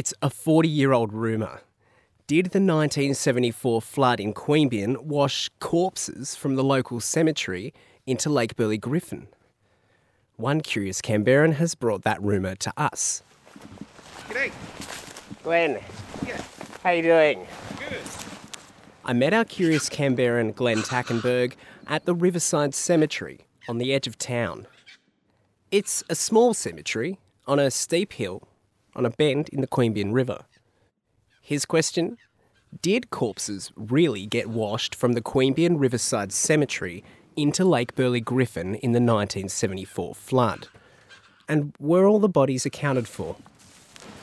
It's a 40 year old rumour. Did the 1974 flood in Queanbeyan wash corpses from the local cemetery into Lake Burley Griffin? One curious Canberran has brought that rumour to us. G'day. Glen, Yeah. how you doing? Good. I met our curious Canberran Glen Takkenburg at the Riverside Cemetery on the edge of town. It's a small cemetery on a steep hill on a bend in the Queanbeyan River. His question Did corpses really get washed from the Queanbeyan Riverside Cemetery into Lake Burley Griffin in the 1974 flood? And were all the bodies accounted for?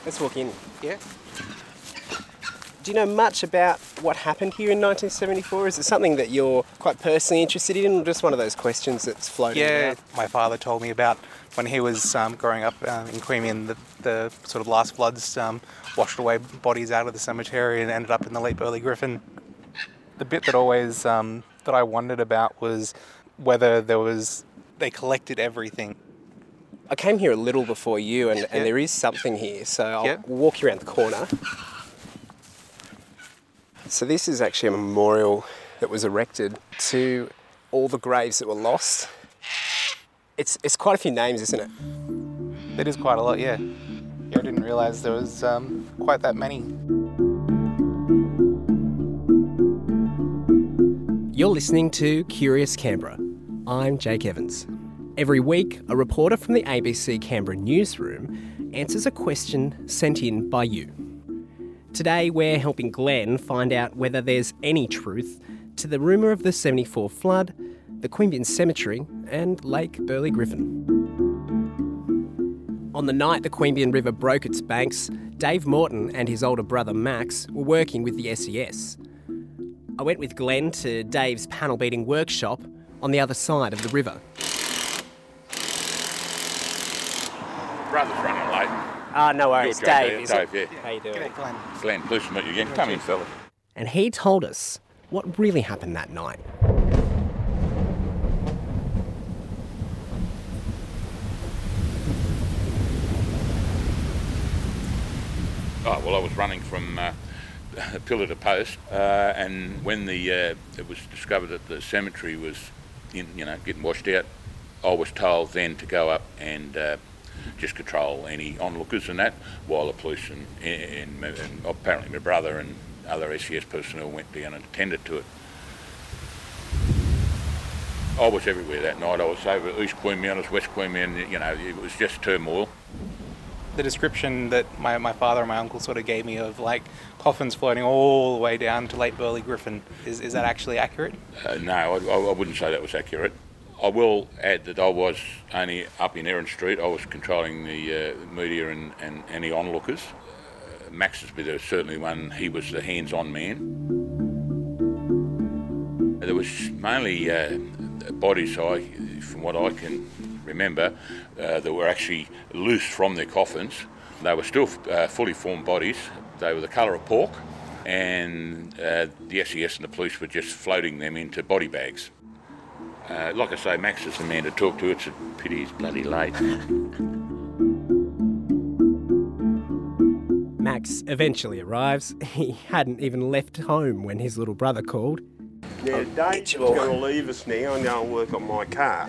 Let's walk in. Yeah. Do you know much about what happened here in 1974? Is it something that you're quite personally interested in, or just one of those questions that's floating Yeah. around? My father told me about when he was um, growing up uh, in Queanbeyan, the, the sort of last floods um, washed away bodies out of the cemetery and ended up in the Lake Burley Griffin. The bit that always um, that I wondered about was whether there was they collected everything. I came here a little before you, and, and there is something here, so I'll Yeah. walk you around the corner. So, this is actually a memorial that was erected to all the graves that were lost. It's, it's quite a few names, isn't it? It is quite a lot, yeah. Yeah, I didn't realise there was um, quite that many. You're listening to Curious Canberra. I'm Jake Evans. Every week, a reporter from the ABC Canberra newsroom answers a question sent in by you. Today, we're helping Glen find out whether there's any truth to the rumour of the 74 flood, the Queanbeyan Cemetery, and Lake Burley Griffin. On the night the Queanbeyan River broke its banks, Dave Morton and his older brother Max were working with the SES. I went with Glen to Dave's panel beating workshop on the other side of the river. Brother's running late. Ah, no worries. You're Dave, yeah, is Dave, it? yeah. How you doing? G'day, Glen. Glen, pleased to meet you again. Come in, fella. And he told us what really happened that night. Oh, well, I was running from uh, pillar to post, uh, and when the uh, it was discovered that the cemetery was, in, you know, getting washed out, I was told then to go up and uh, just control any onlookers and that, while the police and, and, and apparently my brother and other SES personnel went down and attended to it. I was everywhere that night. I was over East Queanbeyan, I West West Queanbeyan. You know, it was just turmoil. The description that my, my father and my uncle sort of gave me of like coffins floating all the way down to Lake Burley Griffin, is, is that actually accurate? Uh, no, I, I wouldn't say that was accurate. I will add that I was only up in Erin Street. I was controlling the uh, media and, and any onlookers. Uh, Max has been certainly one, he was the hands on man. There was mainly uh, I, from what I can remember, uh, that were actually loose from their coffins. They were still uh, fully formed bodies. They were the colour of pork, and uh, the SES and the police were just floating them into body bags. Uh, like I say, Max is the man to talk to. It's a pity he's bloody late. Max eventually arrives. He hadn't even left home when his little brother called. Now, Dave's going to leave us now and go and work on my car.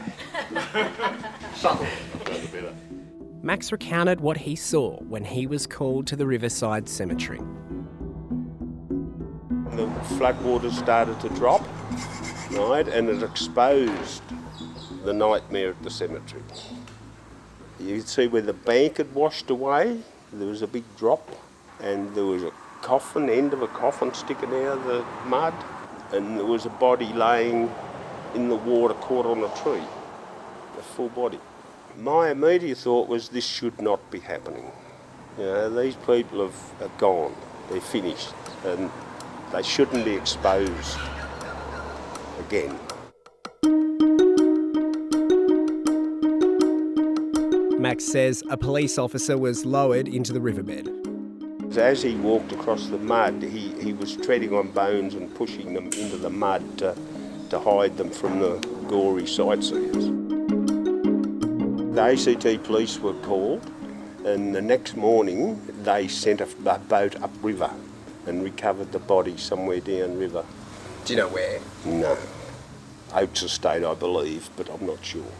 Max recounted what he saw when he was called to the Riverside Cemetery. The floodwaters started to drop, right, and it exposed the nightmare at the cemetery. You could see where the bank had washed away, there was a big drop, and there was a coffin, end of a coffin sticking out of the mud, and there was a body laying in the water caught on a tree, a full body. My immediate thought was this should not be happening. You know, these people have, have gone, they're finished, and they shouldn't be exposed again. Max says a police officer was lowered into the riverbed. As he walked across the mud, he, he was treading on bones and pushing them into the mud to, to hide them from the gory sightseers. The ACT police were called, and the next morning they sent a, a boat upriver and recovered the body somewhere downriver. Do you know where? No. Oaks Estate, I believe, but I'm not sure.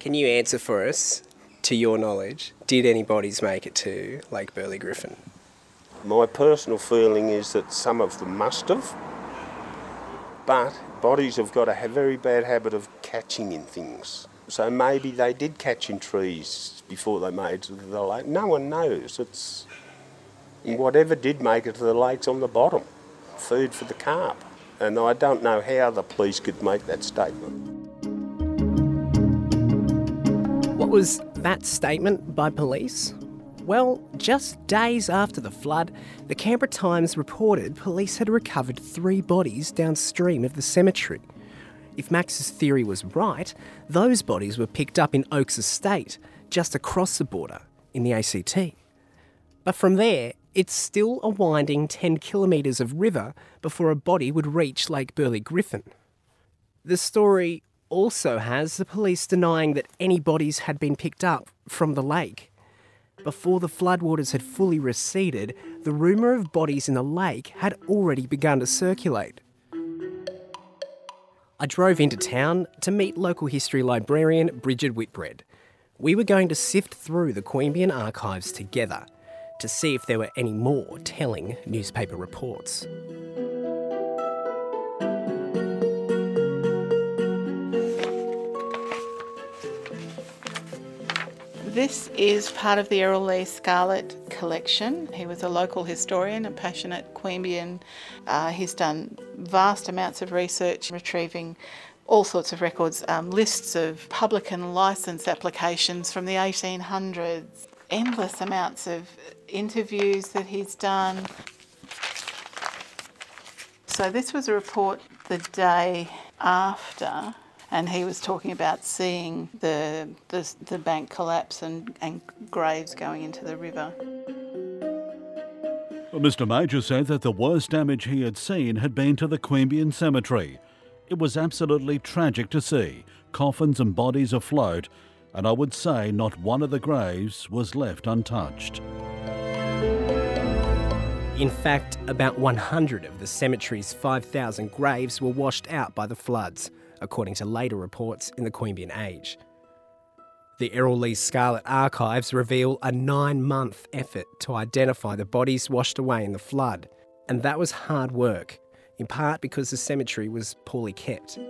Can you answer for us, to your knowledge, did any bodies make it to Lake Burley Griffin? My personal feeling is that some of them must have, but bodies have got a very bad habit of catching in things. So maybe they did catch in trees before they made to the lake. No one knows. It's whatever did make it to the lake's on the bottom, food for the carp. And I don't know how the police could make that statement. What was that statement by police? Well, just days after the flood, the Canberra Times reported police had recovered three bodies downstream of the cemetery. If Max's theory was right, those bodies were picked up in Oaks Estate, just across the border in the ACT. But from there, it's still a winding 10 kilometres of river before a body would reach Lake Burley Griffin. The story also has the police denying that any bodies had been picked up from the lake. Before the floodwaters had fully receded, the rumour of bodies in the lake had already begun to circulate. I drove into town to meet local history librarian Bridget Whitbread. We were going to sift through the Queanbeyan archives together to see if there were any more telling newspaper reports. This is part of the Errol Lea-Scarlett collection. He was a local historian, a passionate Queanbeyan. Uh, he's done vast amounts of research retrieving all sorts of records, um, lists of publican licence applications from the 1800s, endless amounts of interviews that he's done. So, this was a report the day after and he was talking about seeing the, the, the bank collapse and, and graves going into the river. Well, Mr. Major said that the worst damage he had seen had been to the Queanbeyan Cemetery. It was absolutely tragic to see coffins and bodies afloat, and I would say not one of the graves was left untouched. In fact, about 100 of the cemetery's 5,000 graves were washed out by the floods according to later reports in the Queanbeyan Age. The Errol Lea-Scarlett archives reveal a nine month effort to identify the bodies washed away in the flood, and that was hard work, in part because the cemetery was poorly kept.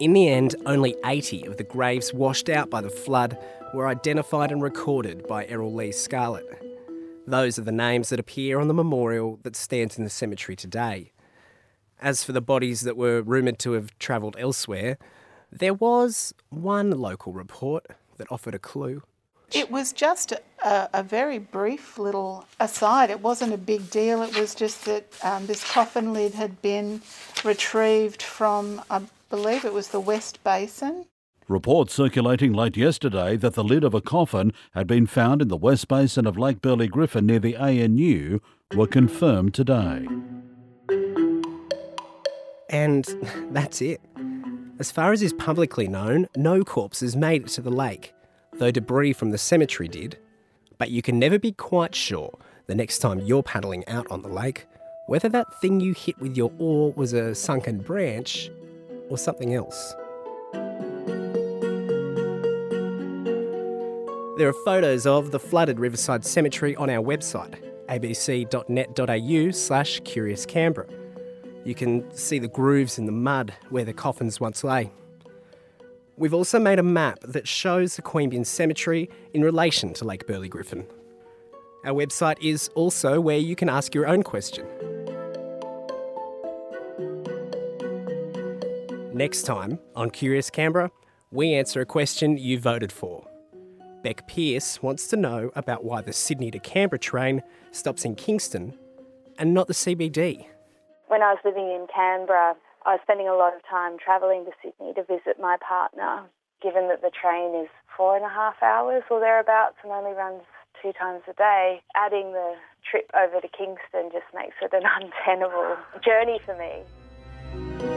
In the end, only 80 of the graves washed out by the flood were identified and recorded by Errol Lea-Scarlett. Those are the names that appear on the memorial that stands in the cemetery today. As for the bodies that were rumoured to have travelled elsewhere, there was one local report that offered a clue. It was just a, a, very brief little aside. It wasn't a big deal. It was just that um, this coffin lid had been retrieved from, I believe it was the West Basin. Reports circulating late yesterday that the lid of a coffin had been found in the West Basin of Lake Burley Griffin near the ANU were confirmed today. And that's it. As far as is publicly known, no corpses made it to the lake, though debris from the cemetery did. But you can never be quite sure the next time you're paddling out on the lake whether that thing you hit with your oar was a sunken branch or something else. There are photos of the flooded Riverside Cemetery on our website, abc.net.au slash curiouscanberra you can see the grooves in the mud where the coffins once lay. We've also made a map that shows the Queanbeyan Cemetery in relation to Lake Burley Griffin. Our website is also where you can ask your own question. Next time on Curious Canberra, we answer a question you voted for. Beck Pierce wants to know about why the Sydney to Canberra train stops in Kingston and not the CBD. When I was living in Canberra, I was spending a lot of time travelling to Sydney to visit my partner. Given that the train is four and a half hours or thereabouts and only runs two times a day, adding the trip over to Kingston just makes it an untenable journey for me.